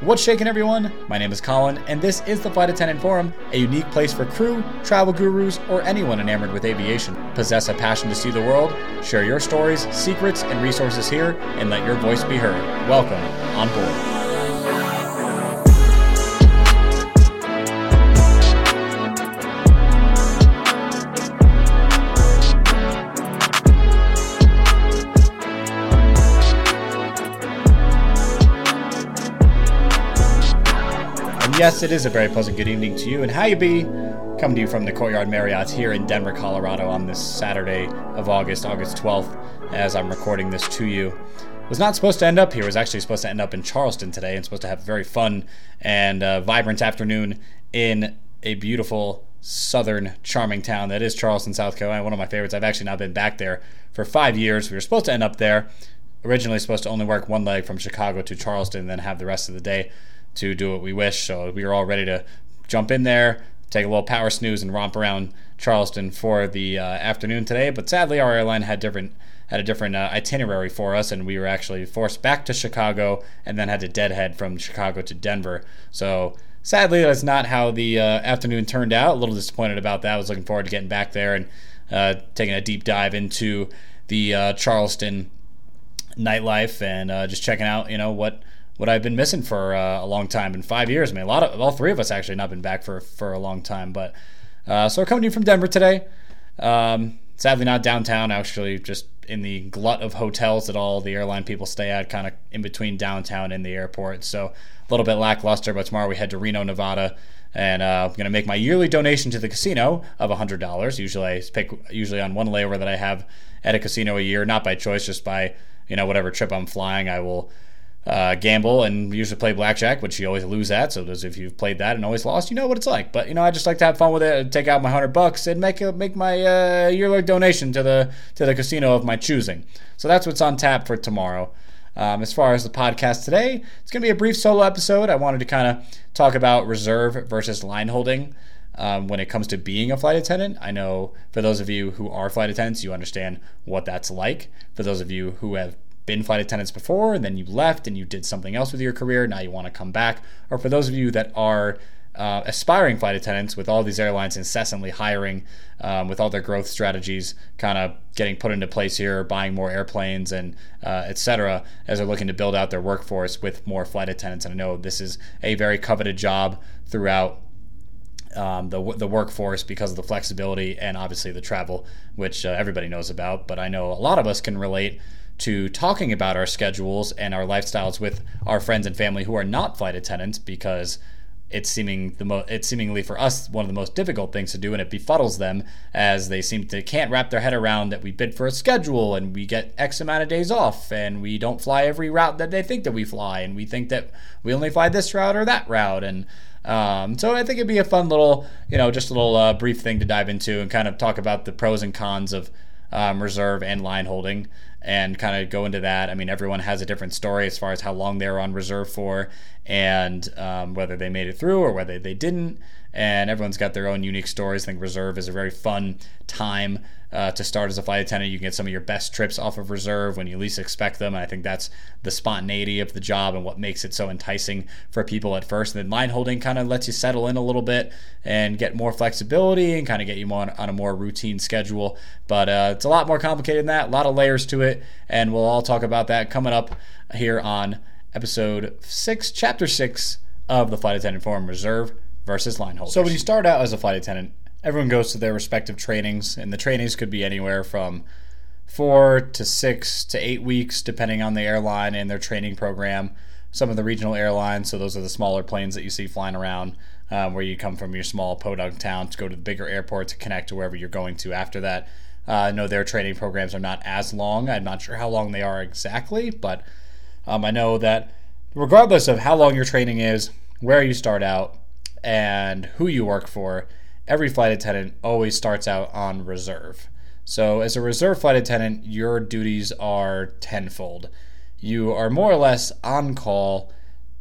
What's shaking, everyone? My name is Colin, and this is the Flight Attendant Forum, a unique place for crew, travel gurus, or anyone enamored with aviation. Possess a passion to see the world? Share your stories, secrets, and resources here, and let your voice be heard. Welcome on board. Yes, it is a very pleasant good evening to you, and how you be? Coming to you from the Courtyard Marriott here in Denver, Colorado on this Saturday of August, August 12th, as I'm recording this to you. Was not supposed to end up here. Was actually supposed to end up in Charleston today, and supposed to have a very fun and uh, vibrant afternoon in a beautiful southern charming town that is Charleston, South Carolina. One of my favorites. I've actually now been back there for five years. We were supposed to end up there. Originally supposed to only work one leg from Chicago to Charleston, and then have the rest of the day to do what we wish. So we were all ready to jump in there, take a little power snooze, and romp around Charleston for the uh, afternoon today. But sadly, our airline had different had a different uh, itinerary for us, and we were actually forced back to Chicago, and then had to deadhead from Chicago to Denver. So sadly, that's not how the uh, afternoon turned out. A little disappointed about that. I was looking forward to getting back there and uh, taking a deep dive into the uh, Charleston nightlife and uh, just checking out, you know, what what I've been missing for uh, a long time in five years. I mean, a lot of all three of us actually not been back for for a long time. But uh, so we're coming to you from Denver today. Um, sadly, not downtown. Actually, just in the glut of hotels that all the airline people stay at, kind of in between downtown and the airport. So a little bit lackluster. But tomorrow we head to Reno, Nevada. And uh, I'm gonna make my yearly donation to the casino of hundred dollars. Usually, I pick usually on one layover that I have at a casino a year, not by choice, just by you know whatever trip I'm flying. I will uh, gamble and usually play blackjack, which you always lose at. So if you've played that and always lost, you know what it's like. But you know, I just like to have fun with it, take out my hundred bucks, and make a, make my uh, yearly donation to the to the casino of my choosing. So that's what's on tap for tomorrow. Um, as far as the podcast today, it's going to be a brief solo episode. I wanted to kind of talk about reserve versus line holding. Um, when it comes to being a flight attendant. I know for those of you who are flight attendants, you understand what that's like. For those of you who have been flight attendants before then you left and you did something else with your career, now you want to come back. Or for those of you that are uh, aspiring flight attendants with all these airlines incessantly hiring, um, with all their growth strategies kind of getting put into place here, buying more airplanes and uh, et cetera, as they're looking to build out their workforce with more flight attendants. And I know this is a very coveted job throughout um, the the workforce because of the flexibility and obviously the travel, which uh, everybody knows about. But I know a lot of us can relate to talking about our schedules and our lifestyles with our friends and family who are not flight attendants because it's seeming the mo- it's seemingly for us one of the most difficult things to do and it befuddles them as they seem to can't wrap their head around that we bid for a schedule and we get x amount of days off and we don't fly every route that they think that we fly and we think that we only fly this route or that route. And um, so I think it'd be a fun little, you know, just a little uh, brief thing to dive into and kind of talk about the pros and cons of um, reserve and line holding and kind of go into that. I mean, everyone has a different story as far as how long they were on reserve for and um, whether they made it through or whether they didn't. And everyone's got their own unique stories. I think reserve is a very fun time uh, to start as a flight attendant. You can get some of your best trips off of reserve when you least expect them. And I think that's the spontaneity of the job and what makes it so enticing for people at first. And then line holding kind of lets you settle in a little bit and get more flexibility and kind of get you on, on a more routine schedule. But uh, it's a lot more complicated than that, a lot of layers to it. And we'll all talk about that coming up here on episode six, chapter six of the Flight Attendant Forum Reserve versus line holders. So when you start out as a flight attendant, everyone goes to their respective trainings, and the trainings could be anywhere from four to six to eight weeks, depending on the airline and their training program. Some of the regional airlines, so those are the smaller planes that you see flying around, um, where you come from your small podunk town to go to the bigger airport to connect to wherever you're going to after that. Uh, I know their training programs are not as long. I'm not sure how long they are exactly, but um, I know that regardless of how long your training is, where you start out, and who you work for, every flight attendant always starts out on reserve. So, as a reserve flight attendant, your duties are tenfold. You are more or less on call,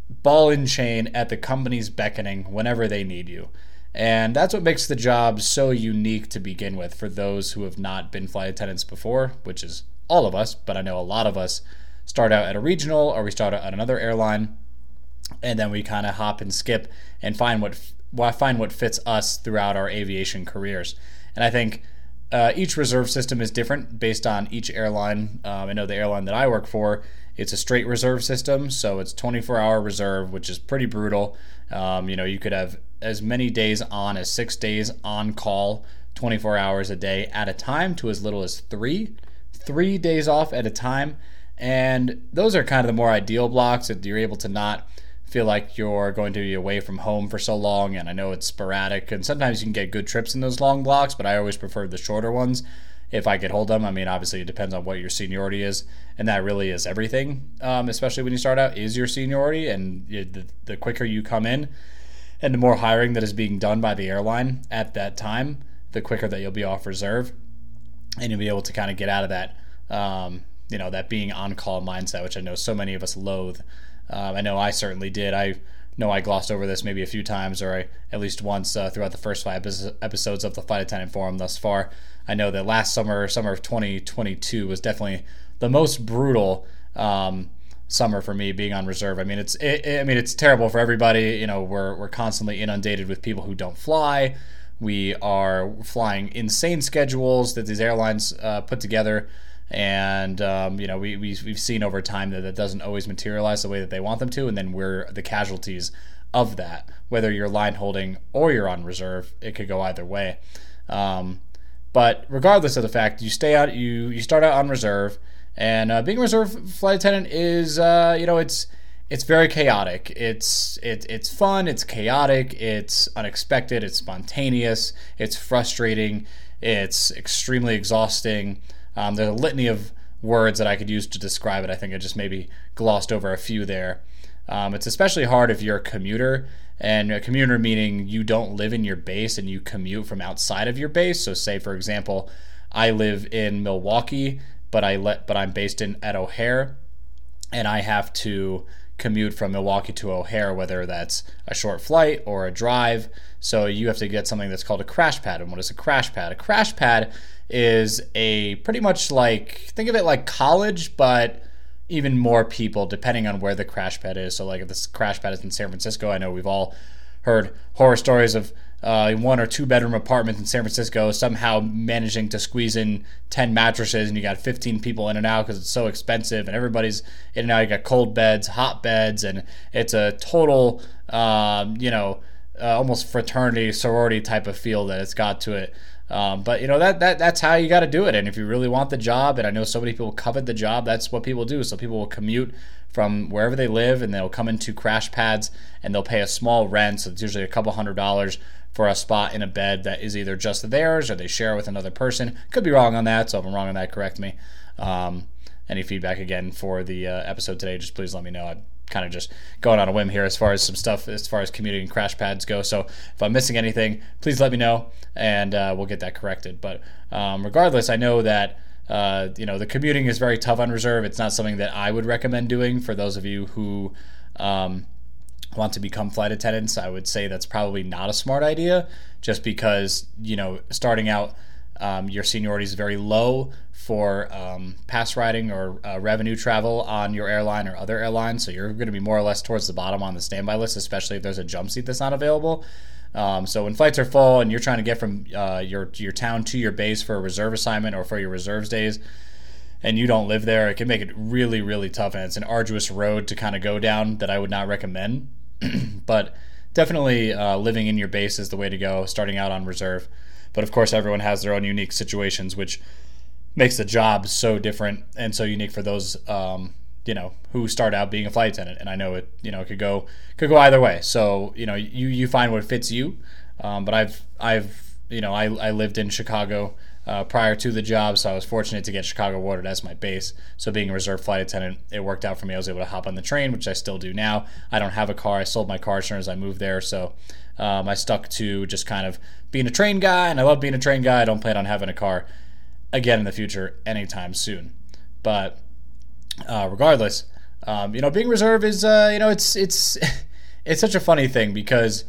ball and chain at the company's beckoning whenever they need you. And that's what makes the job so unique to begin with for those who have not been flight attendants before, which is all of us, but I know a lot of us start out at a regional or we start out at another airline and then we kind of hop and skip and find what well, find what fits us throughout our aviation careers. And I think uh, each reserve system is different based on each airline. Um, I know the airline that I work for, it's a straight reserve system, so it's 24 hour reserve, which is pretty brutal. Um, you know, you could have as many days on as six days on call, 24 hours a day at a time, to as little as three, three days off at a time. And those are kind of the more ideal blocks that you're able to not feel like you're going to be away from home for so long. And I know it's sporadic, and sometimes you can get good trips in those long blocks, but I always prefer the shorter ones if I could hold them. I mean, obviously, it depends on what your seniority is, and that really is everything, um, especially when you start out, is your seniority. And the, the quicker you come in, and the more hiring that is being done by the airline at that time, the quicker that you'll be off reserve, and you'll be able to kind of get out of that, um, you know, that being on call mindset, which I know so many of us loathe. Um, I know I certainly did. I know I glossed over this maybe a few times, or I, at least once uh, throughout the first five episodes of the Flight Attendant Forum thus far. I know that last summer, summer of 2022, was definitely the most brutal um, summer for me being on reserve. I mean, it's it, I mean it's terrible for everybody. You know, we're we're constantly inundated with people who don't fly. We are flying insane schedules that these airlines uh, put together and um, you know we, we we've seen over time that that doesn't always materialize the way that they want them to, and then we're the casualties of that. Whether you're line holding or you're on reserve, it could go either way. Um, but regardless of the fact, you stay out, you you start out on reserve, and uh, being a reserve flight attendant is uh, you know it's it's very chaotic. It's it, it's fun. It's chaotic. It's unexpected. It's spontaneous. It's frustrating. It's extremely exhausting. Um, there's a litany of words that I could use to describe it. I think I just maybe glossed over a few there. Um, it's especially hard if you're a commuter, and a commuter meaning you don't live in your base and you commute from outside of your base. So, say for example, I live in Milwaukee, but I let but I'm based in at O'Hare, and I have to commute from Milwaukee to O'Hare, whether that's a short flight or a drive. So you have to get something that's called a crash pad. And what is a crash pad? A crash pad is a pretty much like think of it like college, but even more people depending on where the crash pad is. So like if this crash pad is in San Francisco, I know we've all heard horror stories of uh, one or two bedroom apartments in San Francisco somehow managing to squeeze in 10 mattresses and you got 15 people in and out because it's so expensive and everybody's in and out. You got cold beds, hot beds, and it's a total, um, you know, uh, almost fraternity, sorority type of feel that it's got to it. Um, but you know that that that's how you got to do it. And if you really want the job, and I know so many people covet the job, that's what people do. So people will commute from wherever they live, and they'll come into crash pads, and they'll pay a small rent. So it's usually a couple hundred dollars for a spot in a bed that is either just theirs or they share with another person. Could be wrong on that. So if I'm wrong on that, correct me. Um, any feedback again for the uh, episode today, just please let me know. I kind of just going on a whim here as far as some stuff as far as commuting crash pads go. So if I'm missing anything, please let me know and uh, we'll get that corrected. But um, regardless, I know that. Uh, you know the commuting is very tough on reserve. It's not something that I would recommend doing for those of you who um, want to become flight attendants. I would say that's probably not a smart idea, just because you know starting out um, your seniority is very low for um, pass riding or uh, revenue travel on your airline or other airlines. So you're going to be more or less towards the bottom on the standby list, especially if there's a jump seat that's not available. Um, so when flights are full and you're trying to get from uh, your your town to your base for a reserve assignment or for your reserves days, and you don't live there, it can make it really really tough, and it's an arduous road to kind of go down that I would not recommend. but definitely uh, living in your base is the way to go. Starting out on reserve. But of course, everyone has their own unique situations, which makes the job so different and so unique for those um, you know who start out being a flight attendant. And I know it you know it could go could go either way. So you know you you find what fits you. Um, but I've I've you know I I lived in Chicago. Uh, prior to the job, so I was fortunate to get Chicago Watered as my base. So being a reserve flight attendant, it worked out for me. I was able to hop on the train, which I still do now. I don't have a car. I sold my car as soon as I moved there, so um, I stuck to just kind of being a train guy, and I love being a train guy. I don't plan on having a car again in the future anytime soon. But uh, regardless, um, you know, being reserve is uh, you know it's it's it's such a funny thing because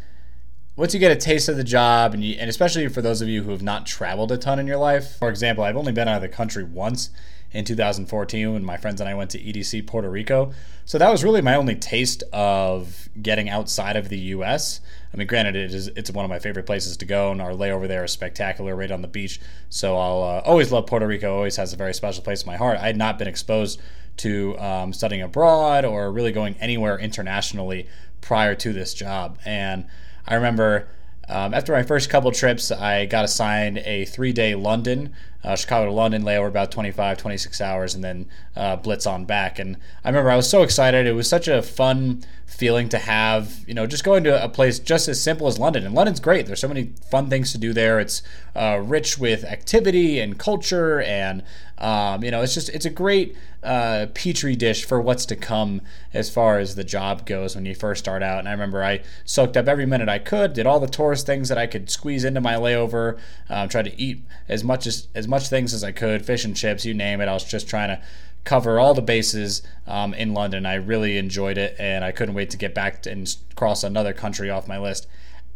once you get a taste of the job, and you, and especially for those of you who have not traveled a ton in your life. For example, I've only been out of the country once in 2014 when my friends and I went to EDC Puerto Rico. So that was really my only taste of getting outside of the U.S. I mean, granted, it is it's one of my favorite places to go, and our layover there is spectacular, right on the beach. So I'll uh, always love Puerto Rico. Always has a very special place in my heart. I had not been exposed to um, studying abroad or really going anywhere internationally prior to this job, and I remember um, after my first couple trips, I got assigned a three day London, uh, Chicago to London layover, about 25, 26 hours, and then uh, blitz on back. And I remember I was so excited. It was such a fun feeling to have, you know, just going to a place just as simple as London. And London's great. There's so many fun things to do there. It's uh, rich with activity and culture, and um, you know, it's just it's a great uh, petri dish for what's to come as far as the job goes when you first start out. And I remember I soaked up every minute I could, did all the tourist things that I could squeeze into my layover, um, tried to eat as much as as much things as I could, fish and chips, you name it. I was just trying to cover all the bases um, in London. I really enjoyed it, and I couldn't wait to get back and cross another country off my list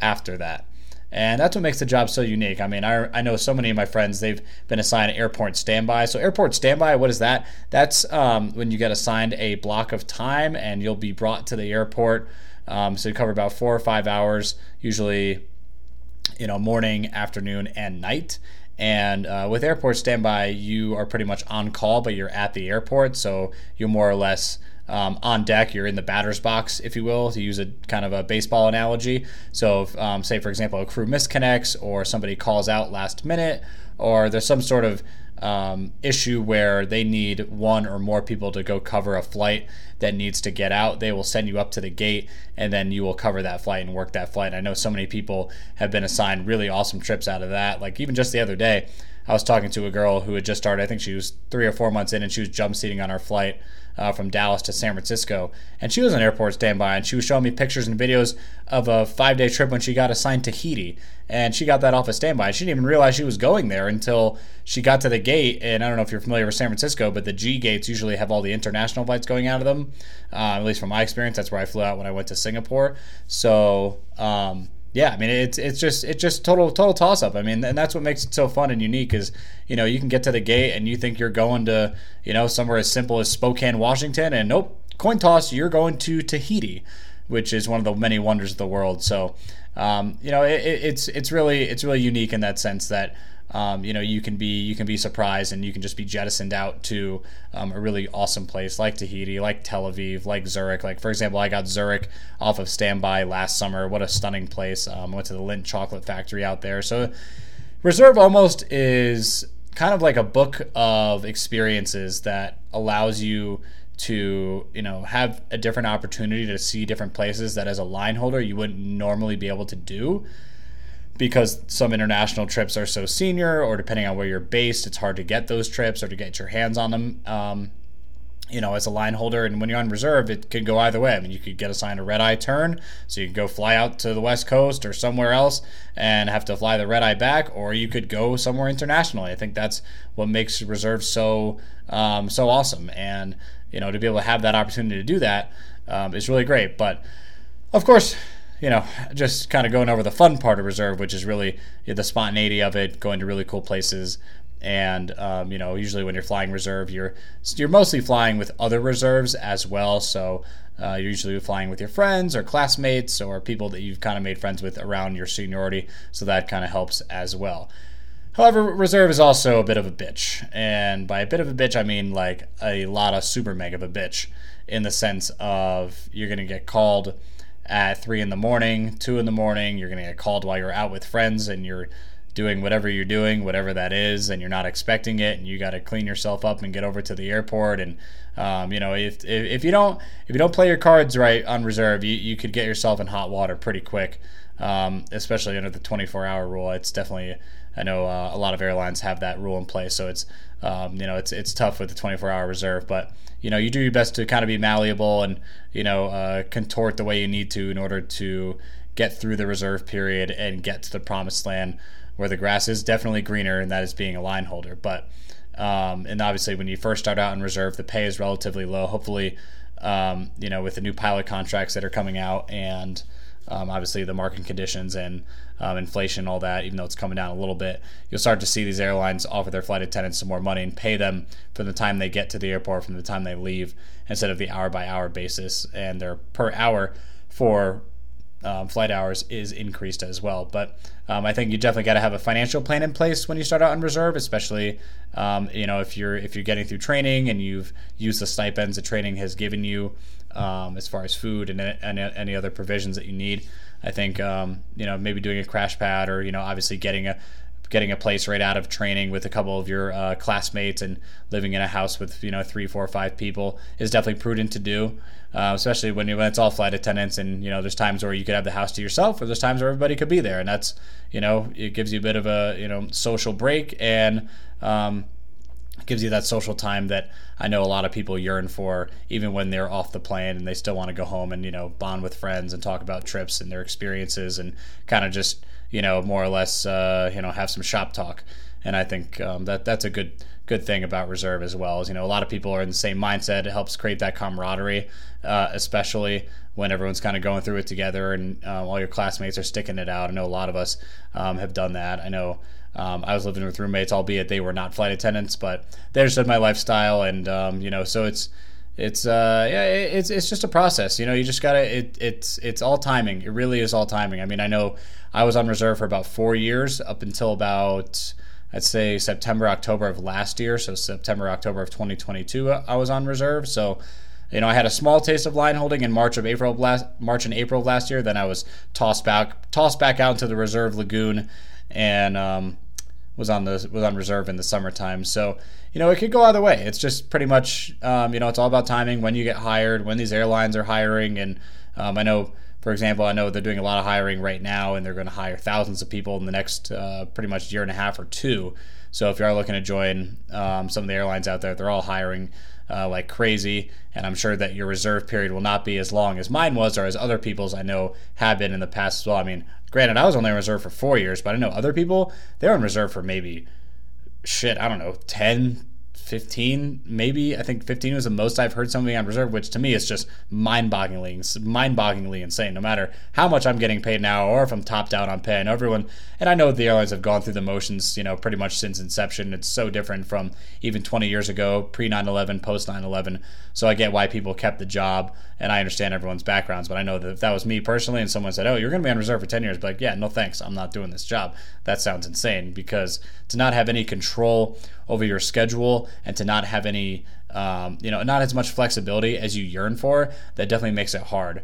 after that. And that's what makes the job so unique. I mean, I, I know so many of my friends, they've been assigned airport standby. So, airport standby, what is that? That's um, when you get assigned a block of time and you'll be brought to the airport. Um, so, you cover about four or five hours, usually, you know, morning, afternoon, and night. And uh, with airport standby, you are pretty much on call, but you're at the airport. So, you're more or less um, on deck, you're in the batter's box, if you will, to use a kind of a baseball analogy. So, if, um, say for example, a crew misconnects, or somebody calls out last minute, or there's some sort of um, issue where they need one or more people to go cover a flight that needs to get out, they will send you up to the gate and then you will cover that flight and work that flight. I know so many people have been assigned really awesome trips out of that. Like even just the other day, I was talking to a girl who had just started, I think she was three or four months in, and she was jump seating on our flight uh, from Dallas to San Francisco. And she was on airport standby, and she was showing me pictures and videos of a five day trip when she got assigned Tahiti. And she got that off of standby. She didn't even realize she was going there until she got to the gate. And I don't know if you're familiar with San Francisco, but the G gates usually have all the international flights going out of them. Uh, at least from my experience, that's where I flew out when I went to Singapore. So, um, yeah, I mean it's it's just it's just total total toss up. I mean, and that's what makes it so fun and unique is you know you can get to the gate and you think you're going to you know somewhere as simple as Spokane, Washington, and nope, coin toss, you're going to Tahiti, which is one of the many wonders of the world. So um, you know it, it's it's really it's really unique in that sense that um, you know you can be you can be surprised and you can just be jettisoned out to um, a really awesome place like Tahiti, like Tel Aviv, like Zurich. Like for example, I got Zurich off of standby last summer. What a stunning place! Um, I went to the Lindt Chocolate Factory out there. So reserve almost is kind of like a book of experiences that allows you to you know have a different opportunity to see different places that as a line holder you wouldn't normally be able to do because some international trips are so senior, or depending on where you're based, it's hard to get those trips or to get your hands on them. Um, you know, as a line holder, and when you're on reserve, it could go either way. I mean, you could get assigned a red eye turn, so you could go fly out to the West Coast or somewhere else and have to fly the red eye back, or you could go somewhere internationally. I think that's what makes reserve so um, so awesome, and you know, to be able to have that opportunity to do that um, is really great. But of course, you know, just kind of going over the fun part of reserve, which is really the spontaneity of it, going to really cool places. And um, you know, usually when you're flying reserve, you're you're mostly flying with other reserves as well. So uh, you're usually flying with your friends or classmates or people that you've kind of made friends with around your seniority. So that kind of helps as well. However, reserve is also a bit of a bitch, and by a bit of a bitch, I mean like a lot of super mega of a bitch, in the sense of you're to get called at three in the morning, two in the morning. You're going to get called while you're out with friends and you're doing whatever you're doing, whatever that is, and you're not expecting it, and you got to clean yourself up and get over to the airport. And um, you know, if, if, if you don't if you don't play your cards right on reserve, you, you could get yourself in hot water pretty quick, um, especially under the 24 hour rule. It's definitely I know uh, a lot of airlines have that rule in place, so it's um, you know it's it's tough with the 24 hour reserve, but you know you do your best to kind of be malleable and you know uh, contort the way you need to in order to get through the reserve period and get to the promised land where the grass is definitely greener and that is being a line holder. But um, and obviously when you first start out in reserve the pay is relatively low. Hopefully um, you know with the new pilot contracts that are coming out and um, obviously the market conditions and um, inflation, all that, even though it's coming down a little bit, you'll start to see these airlines offer their flight attendants some more money and pay them from the time they get to the airport, from the time they leave, instead of the hour by hour basis. And their per hour for um, flight hours is increased as well. But um, I think you definitely got to have a financial plan in place when you start out on reserve, especially um, you know if you're if you're getting through training and you've used the stipends the training has given you um, as far as food and, and, any other provisions that you need. I think um, you know maybe doing a crash pad or you know obviously getting a getting a place right out of training with a couple of your uh, classmates and living in a house with you know three, four, five people is definitely prudent to do. Uh, especially when, you, when it's all flight attendants and you know there's times where you could have the house to yourself or there's times where everybody could be there and that's you know it gives you a bit of a you know social break and um, gives you that social time that I know a lot of people yearn for, even when they're off the plane and they still want to go home and you know bond with friends and talk about trips and their experiences and kind of just you know, more or less, uh, you know, have some shop talk. And I think um, that that's a good good thing about reserve as well. Is you know, a lot of people are in the same mindset. It helps create that camaraderie, uh, especially when everyone's kind of going through it together and uh, all your classmates are sticking it out. I know a lot of us um, have done that. I know. Um, I was living with roommates, albeit they were not flight attendants, but they understood my lifestyle, and um, you know, so it's it's uh yeah it's it's just a process you know you just gotta it it's it's all timing. It really is all timing. I mean i know i was on reserve for about four years up until about i'd say september october of last year. So september october of 2022 i was on reserve. So you know i had a small taste of line holding in march of april of last march and april of last year. Then i was tossed back tossed back out into the reserve lagoon and um was on the was on reserve in the summertime. So you know it could go either way. It's just pretty much um, you know it's all about timing when you get hired, when these airlines are hiring, and um, I know. For example, I know they're doing a lot of hiring right now, and they're going to hire thousands of people in the next uh, pretty much year and a half or two. So if you are looking to join um, some of the airlines out there, they're all hiring uh, like crazy. And I'm sure that your reserve period will not be as long as mine was or as other people's I know have been in the past as well. I mean, Granted, I was only in reserve for four years, but I know other people they're in reserve for maybe shit. I don't know, 10, 15 maybe i think 15 was the most i've heard somebody on reserve which to me is just mind-bogglingly mind-bogglingly insane no matter how much i'm getting paid now or if i'm top down on pay and everyone and i know the airlines have gone through the motions you know pretty much since inception. It's so different from even 20 years ago pre 9-11 post 9-11 so i get why people kept the job and i understand everyone's backgrounds but i know that if that was me personally and someone said oh you're going to be on reserve for 10 years. But like yeah no thanks i'm not doing this job. That sounds insane because to not have any control over your schedule and to not have any, um, you know, not as much flexibility as you yearn for, that definitely makes it hard.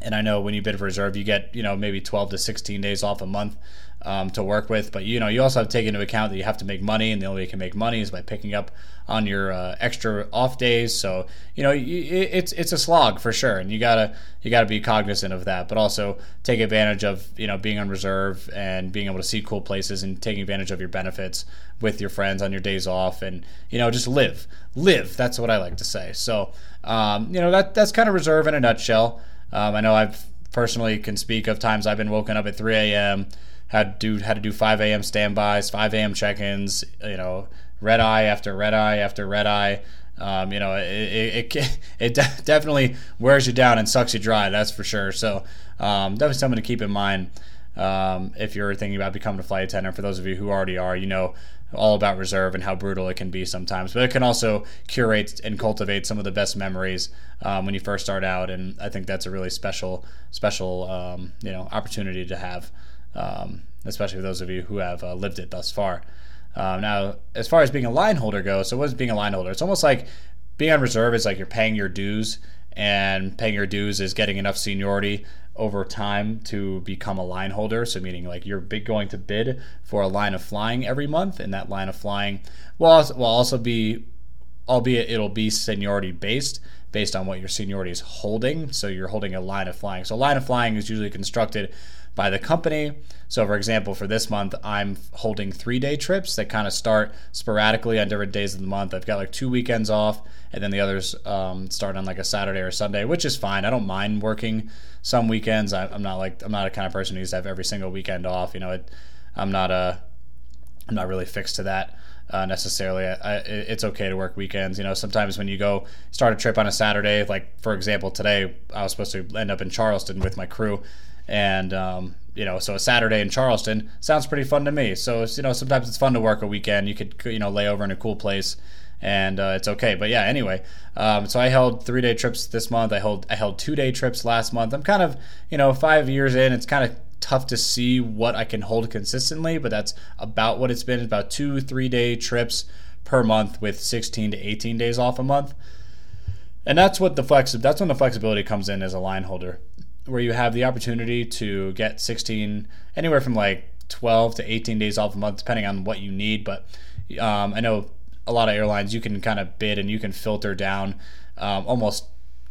And I know when you bid for reserve, you get, you know, maybe 12 to 16 days off a month um, to work with. But you know, you also have to take into account that you have to make money, and the only way you can make money is by picking up on your uh, extra off days. So you know, it's it's a slog for sure, and you gotta you gotta be cognizant of that, but also take advantage of you know being on reserve and being able to see cool places and taking advantage of your benefits with your friends on your days off, and you know, just live, live. That's what I like to say. So um, you know, that that's kind of reserve in a nutshell. Um, I know I've personally can speak of times I've been woken up at 3 a.m had to do had to do 5 a.m. standbys, 5 a.m. check-ins. You know, red eye after red eye after red eye. Um, you know, it it, it, it definitely wears you down and sucks you dry. That's for sure. So um, definitely something to keep in mind um, if you're thinking about becoming a flight attendant. For those of you who already are, you know all about reserve and how brutal it can be sometimes. But it can also curate and cultivate some of the best memories um, when you first start out, and I think that's a really special, special, um, you know, opportunity to have um, especially for those of you who have uh, lived it thus far. Um, now, as far as being a line holder goes, so what is being a line holder? It's almost like being on reserve is like you're paying your dues, and paying your dues is getting enough seniority over time to become a line holder. So, meaning like you're big going to bid for a line of flying every month, and that line of flying will also, will also be, albeit it'll be seniority based, based on what your seniority is holding. So, you're holding a line of flying. So, a line of flying is usually constructed by the company. So, for example, for this month, I'm holding three day trips that kind of start sporadically on different days of the month. I've got like two weekends off, and then the others um, start on like a Saturday or Sunday, which is fine. I don't mind working some weekends. I, am not like I'm not a kind of person who needs to have every single weekend off. You know, it, I'm not a I'm not really fixed to that. uh, necessarily. I, I, it's okay to work weekends. You know, sometimes when you go start a trip on a Saturday, like for example, today I was supposed to end up in Charleston with my crew, and um, you know, so a Saturday in Charleston sounds pretty fun to me. So you know, sometimes it's fun to work a weekend. You could you know lay over in a cool place, and uh, it's okay. But yeah, anyway, um, so I held three day trips this month. I held I held two day trips last month. I'm kind of you know five years in. It's kind of tough to see what I can hold consistently, but that's about what it's been. About two three day trips per month with 16 to 18 days off a month. And that's what the flex that's when the flexibility comes in as a line holder where you have the opportunity to get 16, anywhere from like 12 to 18 days off a month, depending on what you need. But um, I know a lot of airlines, you can kind of bid and you can filter down um, almost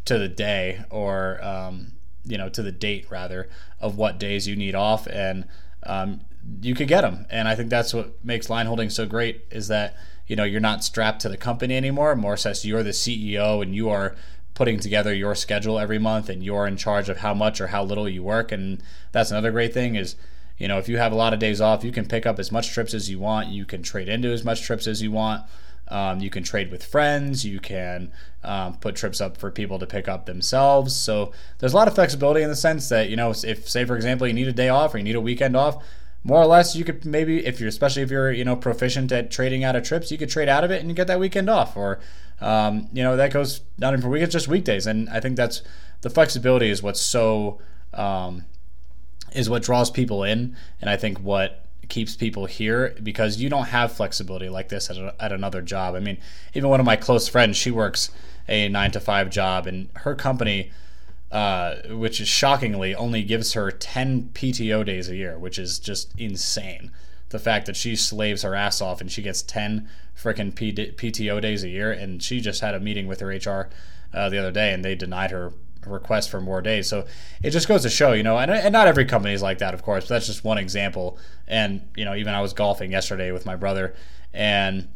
to the day or, um, you know, to the date rather of what days you need off. And um, you could get them. And I think that's what makes line holding so great is that, you know, you're not strapped to the company anymore. More says you're the CEO and you are putting together your schedule every month and you're in charge of how much or how little you work. And that's another great thing is you know if you have a lot of days off you can pick up as much trips as you want. You can trade into as much trips as you want. Um, you can trade with friends. You can um, put trips up for people to pick up themselves. So there's a lot of flexibility in the sense that you know if say for example you need a day off or you need a weekend off more or less you could maybe if you're especially if you're you know proficient at trading out of trips you could trade out of it and you get that weekend off or um, you know that goes not even for weekends just weekdays. And i think that's the flexibility is what's so um, is what draws people in and i think what keeps people here because you don't have flexibility like this at, a, at another job. I mean even one of my close friends she works a nine to five job and her company uh, which is shockingly only gives her 10 PTO days a year, which is just insane. The fact that she slaves her ass off and she gets 10 freaking PTO days a year, and she just had a meeting with her HR uh, the other day and they denied her request for more days. So it just goes to show, you know, and, and not every company is like that, of course, but that's just one example. And, you know, even I was golfing yesterday with my brother and,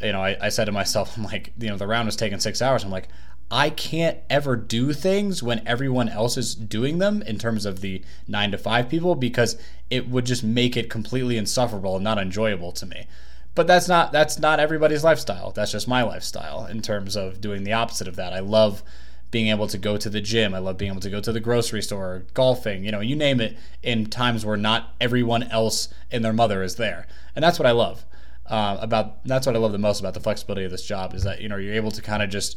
you know, I, I said to myself, I'm like, you know, the round was taking six hours. I'm like, I can't ever do things when everyone else is doing them in terms of the nine to five people because it would just make it completely insufferable and not enjoyable to me. But that's not that's not everybody's lifestyle. That's just my lifestyle in terms of doing the opposite of that. I love being able to go to the gym. I love being able to go to the grocery store, golfing, you know, you name it, in times where not everyone else and their mother is there. And that's what I love. Uh, about that's what I love the most about the flexibility of this job is that you know you're able to kind of just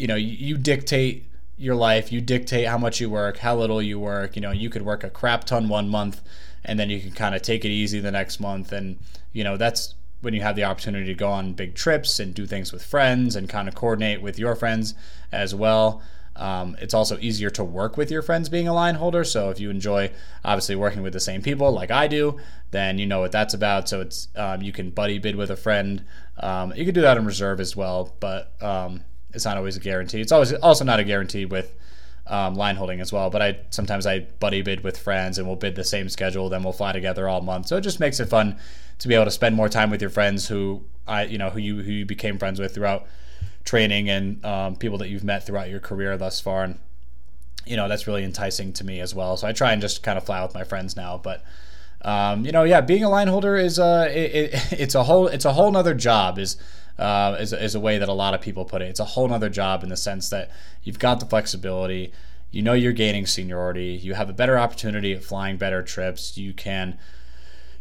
you know, you, dictate your life, you dictate how much you work, how little you work. You know, you could work a crap ton one month and then you can kind of take it easy the next month. And, you know, that's when you have the opportunity to go on big trips and do things with friends and kind of coordinate with your friends as well. Um, it's also easier to work with your friends being a line holder. So if you enjoy obviously working with the same people like I do, then you know what that's about. So it's um, you can buddy bid with a friend. Um, you can do that in reserve as well, but um, it's not always a guarantee. It's always also not a guarantee with um, line holding as well. But I sometimes I buddy bid with friends and we'll bid the same schedule. Then we'll fly together all month. So it just makes it fun to be able to spend more time with your friends who I you know who you who you became friends with throughout training and um, people that you've met throughout your career thus far. And you know that's really enticing to me as well. So I try and just kind of fly with my friends now, but. Um, you know, yeah, being a line holder is a it, it, it's a whole it's a whole nother job. Is uh, is, is a way that a lot of people put it. It's a whole other job in the sense that you've got the flexibility. You know you're gaining seniority. You have a better opportunity at flying better trips. You can,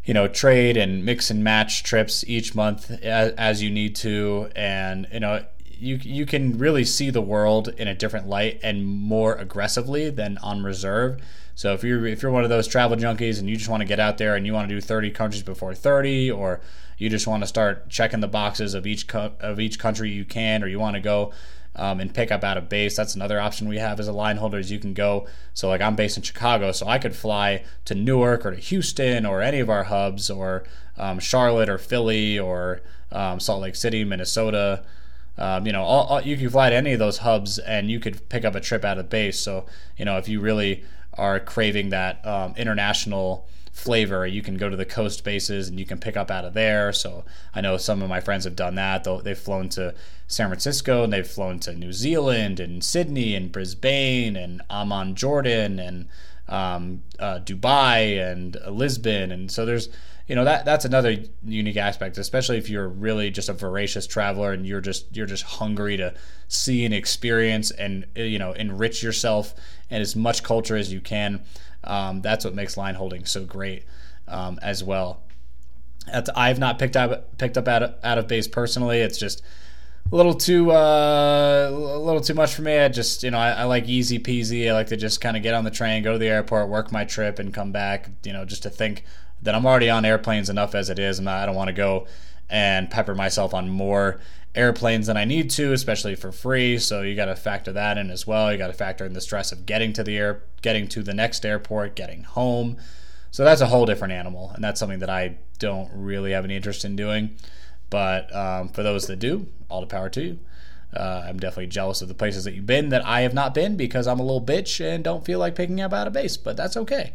you know, trade and mix and match trips each month as, as you need to, and you know you you can really see the world in a different light and more aggressively than on reserve. So if you're if you're one of those travel junkies and you just want to get out there and you want to do 30 countries before 30, or you just want to start checking the boxes of each co- of each country you can, or you want to go um, and pick up out of base. That's another option we have as a line holder is you can go. So like I'm based in Chicago, so I could fly to Newark or to Houston or any of our hubs or um, Charlotte or Philly or um, Salt Lake City, Minnesota. Um, you know, all, all, you can fly to any of those hubs and you could pick up a trip out of base. So you know, if you really are craving that um, international flavor, you can go to the coast bases and you can pick up out of there. So I know some of my friends have done that. They've flown to San Francisco and they've flown to New Zealand and Sydney and Brisbane and Amman, Jordan and um, uh, Dubai and Lisbon, and so there's you know that that's another unique aspect, especially if you're really just a voracious traveler and you're just you're just hungry to see and experience and you know enrich yourself and as much culture as you can. Um, that's what makes line holding so great um, as well. I've not picked up picked up out of, out of base personally. It's just a little too uh, a little too much for me. I just you know I, I like easy peasy. I like to just kind of get on the train, go to the airport, work my trip, and come back. You know, just to think that I'm already on airplanes enough as it is, and I don't want to go and pepper myself on more airplanes than I need to, especially for free. So you got to factor that in as well. You got to factor in the stress of getting to the air, getting to the next airport, getting home. So that's a whole different animal, and that's something that I don't really have any interest in doing. But um, for those that do, all the power to you. Uh, I'm definitely jealous of the places that you've been that I have not been because I'm a little bitch and don't feel like picking up out of base. But that's okay.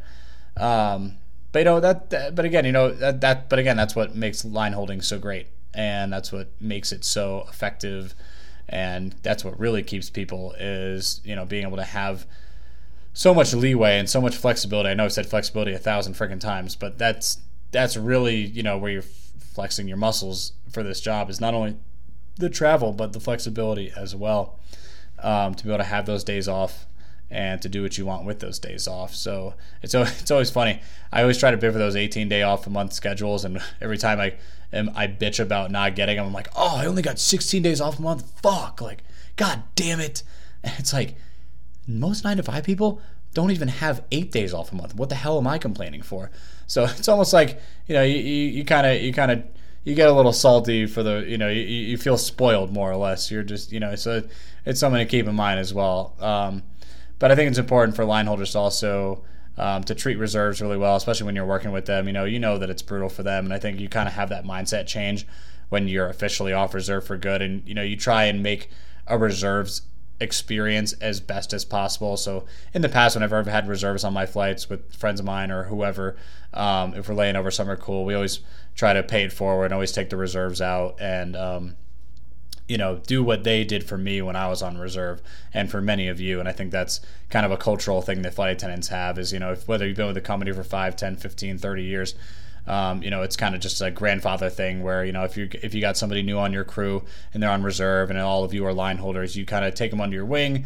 Um, but you know that, But again, you know that, that. But again, that's what makes line holding so great, and that's what makes it so effective, and that's what really keeps people is you know being able to have so much leeway and so much flexibility. I know I've said flexibility a thousand freaking times, but that's that's really you know where you're flexing your muscles for this job is not only the travel but the flexibility as well um, to be able to have those days off and to do what you want with those days off. So it's it's always funny. I always try to bid for those 18 day off a month schedules, and every time I am, I bitch about not getting them, I'm like, oh, I only got 16 days off a month. Fuck, like, god damn it. And it's like most nine to five people don't even have eight days off a month. What the hell am I complaining for? So it's almost like you know you kind of you kind of you get a little salty for the you know you, you feel spoiled more or less. You're just you know so it's something to keep in mind as well. Um, but I think it's important for line holders to also um, to treat reserves really well, especially when you're working with them. You know you know that it's brutal for them, and I think you kind of have that mindset change when you're officially off reserve for good, and you know you try and make a reserves experience as best as possible. So in the past, whenever I've had reserves on my flights with friends of mine or whoever, um, if we're laying over somewhere cool, we always try to pay it forward and always take the reserves out and um, you know do what they did for me when I was on reserve and for many of you. And I think that's kind of a cultural thing that flight attendants have is you know if, whether you've been with the company for 5, 10, 15, 30 years um, you know, it's kind of just a grandfather thing where you know if you if you got somebody new on your crew and they're on reserve and all of you are line holders, you kind of take them under your wing,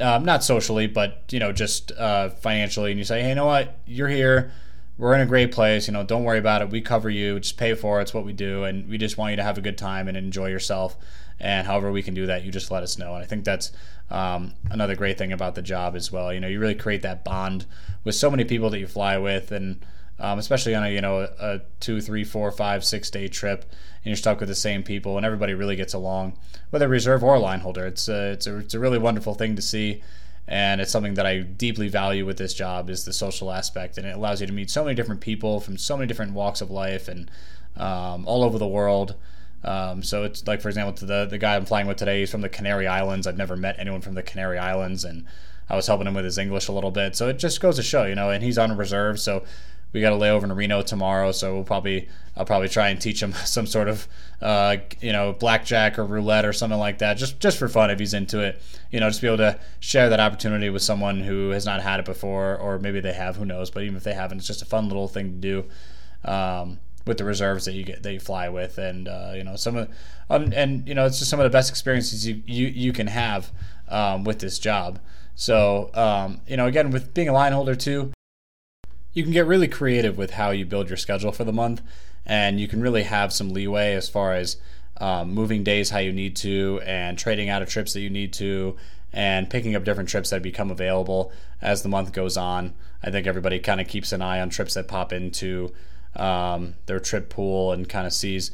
um, not socially, but you know just uh, financially, and you say, hey, you know what, you're here. We're in a great place. You know, don't worry about it. We cover you. Just pay for it. It's what we do, and we just want you to have a good time and enjoy yourself. And however we can do that, you just let us know. And I think that's um, another great thing about the job as well. You know, you really create that bond with so many people that you fly with, and um, especially on a you know a two, three, four, five, six day trip, and you're stuck with the same people, and everybody really gets along, whether reserve or line holder. It's a, it's a, it's a really wonderful thing to see, and it's something that I deeply value with this job is the social aspect, and it allows you to meet so many different people from so many different walks of life and um, all over the world. Um, so it's like, for example, to the the guy I'm flying with today, he's from the Canary Islands. I've never met anyone from the Canary Islands, and I was helping him with his English a little bit. So it just goes to show, you know, and he's on reserve, so we got a layover in Reno tomorrow, so we'll probably I'll probably try and teach him some sort of uh, you know blackjack or roulette or something like that, just just for fun if he's into it. You know, just be able to share that opportunity with someone who has not had it before, or maybe they have, who knows? But even if they haven't, it's just a fun little thing to do. Um, with the reserves that you get that you fly with, and uh, you know some of, um, and you know it's just some of the best experiences you you, you can have um, with this job. So um, you know again with being a line holder too, you can get really creative with how you build your schedule for the month, and you can really have some leeway as far as um, moving days how you need to, and trading out of trips that you need to, and picking up different trips that become available as the month goes on. I think everybody kind of keeps an eye on trips that pop into um, their trip pool and kind of sees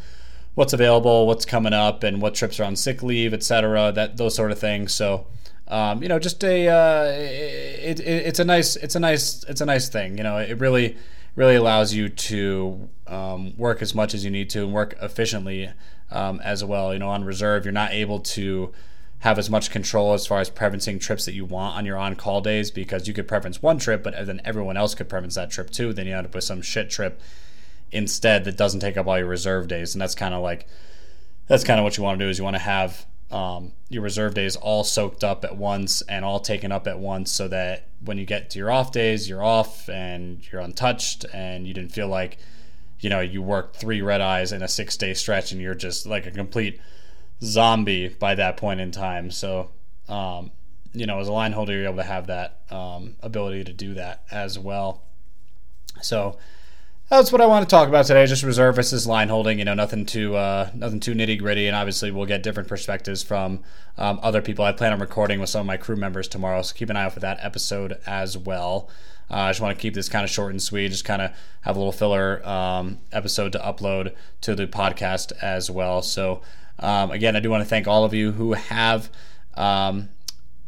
what's available, what's coming up, and what trips are on sick leave, etc. That those sort of things. So um, you know, just a uh, it, it, it's a nice it's a nice it's a nice thing. You know, it really really allows you to um, work as much as you need to and work efficiently um, as well. You know, on reserve, you're not able to have as much control as far as preferencing trips that you want on your on-call days because you could preference one trip, but then everyone else could preference that trip too. Then you end up with some shit trip instead that doesn't take up all your reserve days, and that's kind of like that's kind of what you want to do is you want to have um, your reserve days all soaked up at once and all taken up at once so that when you get to your off days, you're off and you're untouched, and you didn't feel like, you know, you worked three red eyes in a six day stretch, and you're just like a complete zombie by that point in time. So, um, you know, as a line holder, you're able to have that um, ability to do that as well. So that's what I want to talk about today. Just reserve versus line holding. You know, nothing too uh, nothing too nitty gritty, and obviously we'll get different perspectives from um, other people. I plan on recording with some of my crew members tomorrow, so keep an eye out for that episode as well. Uh, I just want to keep this kind of short and sweet. Just kind of have a little filler um, episode to upload to the podcast as well. So um, again, I do want to thank all of you who have um,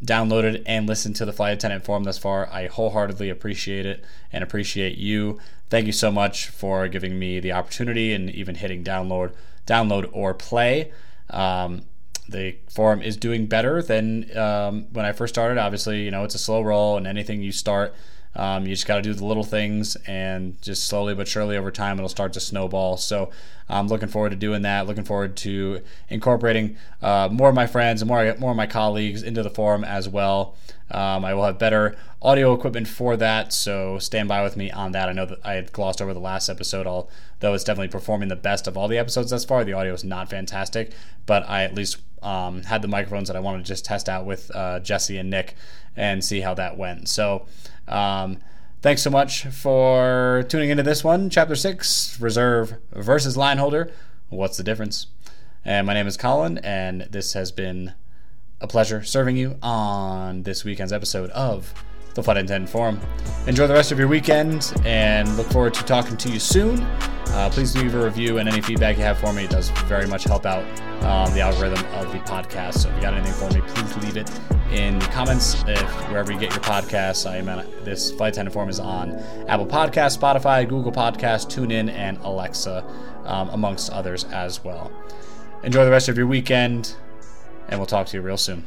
downloaded and listened to the flight attendant forum thus far. I wholeheartedly appreciate it and appreciate you. Thank you so much for giving me the opportunity and even hitting download, download or play. Um, the forum is doing better than um, when I first started. Obviously, you know it's a slow roll, and anything you start um, you just got to do the little things, and just slowly but surely over time, it'll start to snowball. So I'm looking forward to doing that. Looking forward to incorporating uh, more of my friends and more more of my colleagues into the forum as well. Um, I will have better audio equipment for that, so stand by with me on that. I know that I had glossed over the last episode, although it's definitely performing the best of all the episodes thus far. The audio is not fantastic, but I at least um, had the microphones that I wanted to just test out with uh, Jesse and Nick and see how that went. So. Um, thanks so much for tuning into this one, Chapter 6 Reserve versus Line Holder. What's the difference? And my name is Colin, and this has been a pleasure serving you on this weekend's episode of the Flight Attendant Forum. Enjoy the rest of your weekend and look forward to talking to you soon. Uh, please leave a review and any feedback you have for me. It does very much help out um, the algorithm of the podcast. So if you got anything for me, please leave it in the comments. If wherever you get your podcasts, I am at, this Flight Attendant Forum is on Apple Podcasts, Spotify, Google Podcasts, TuneIn, and Alexa, um, amongst others as well. Enjoy the rest of your weekend, and we'll talk to you real soon.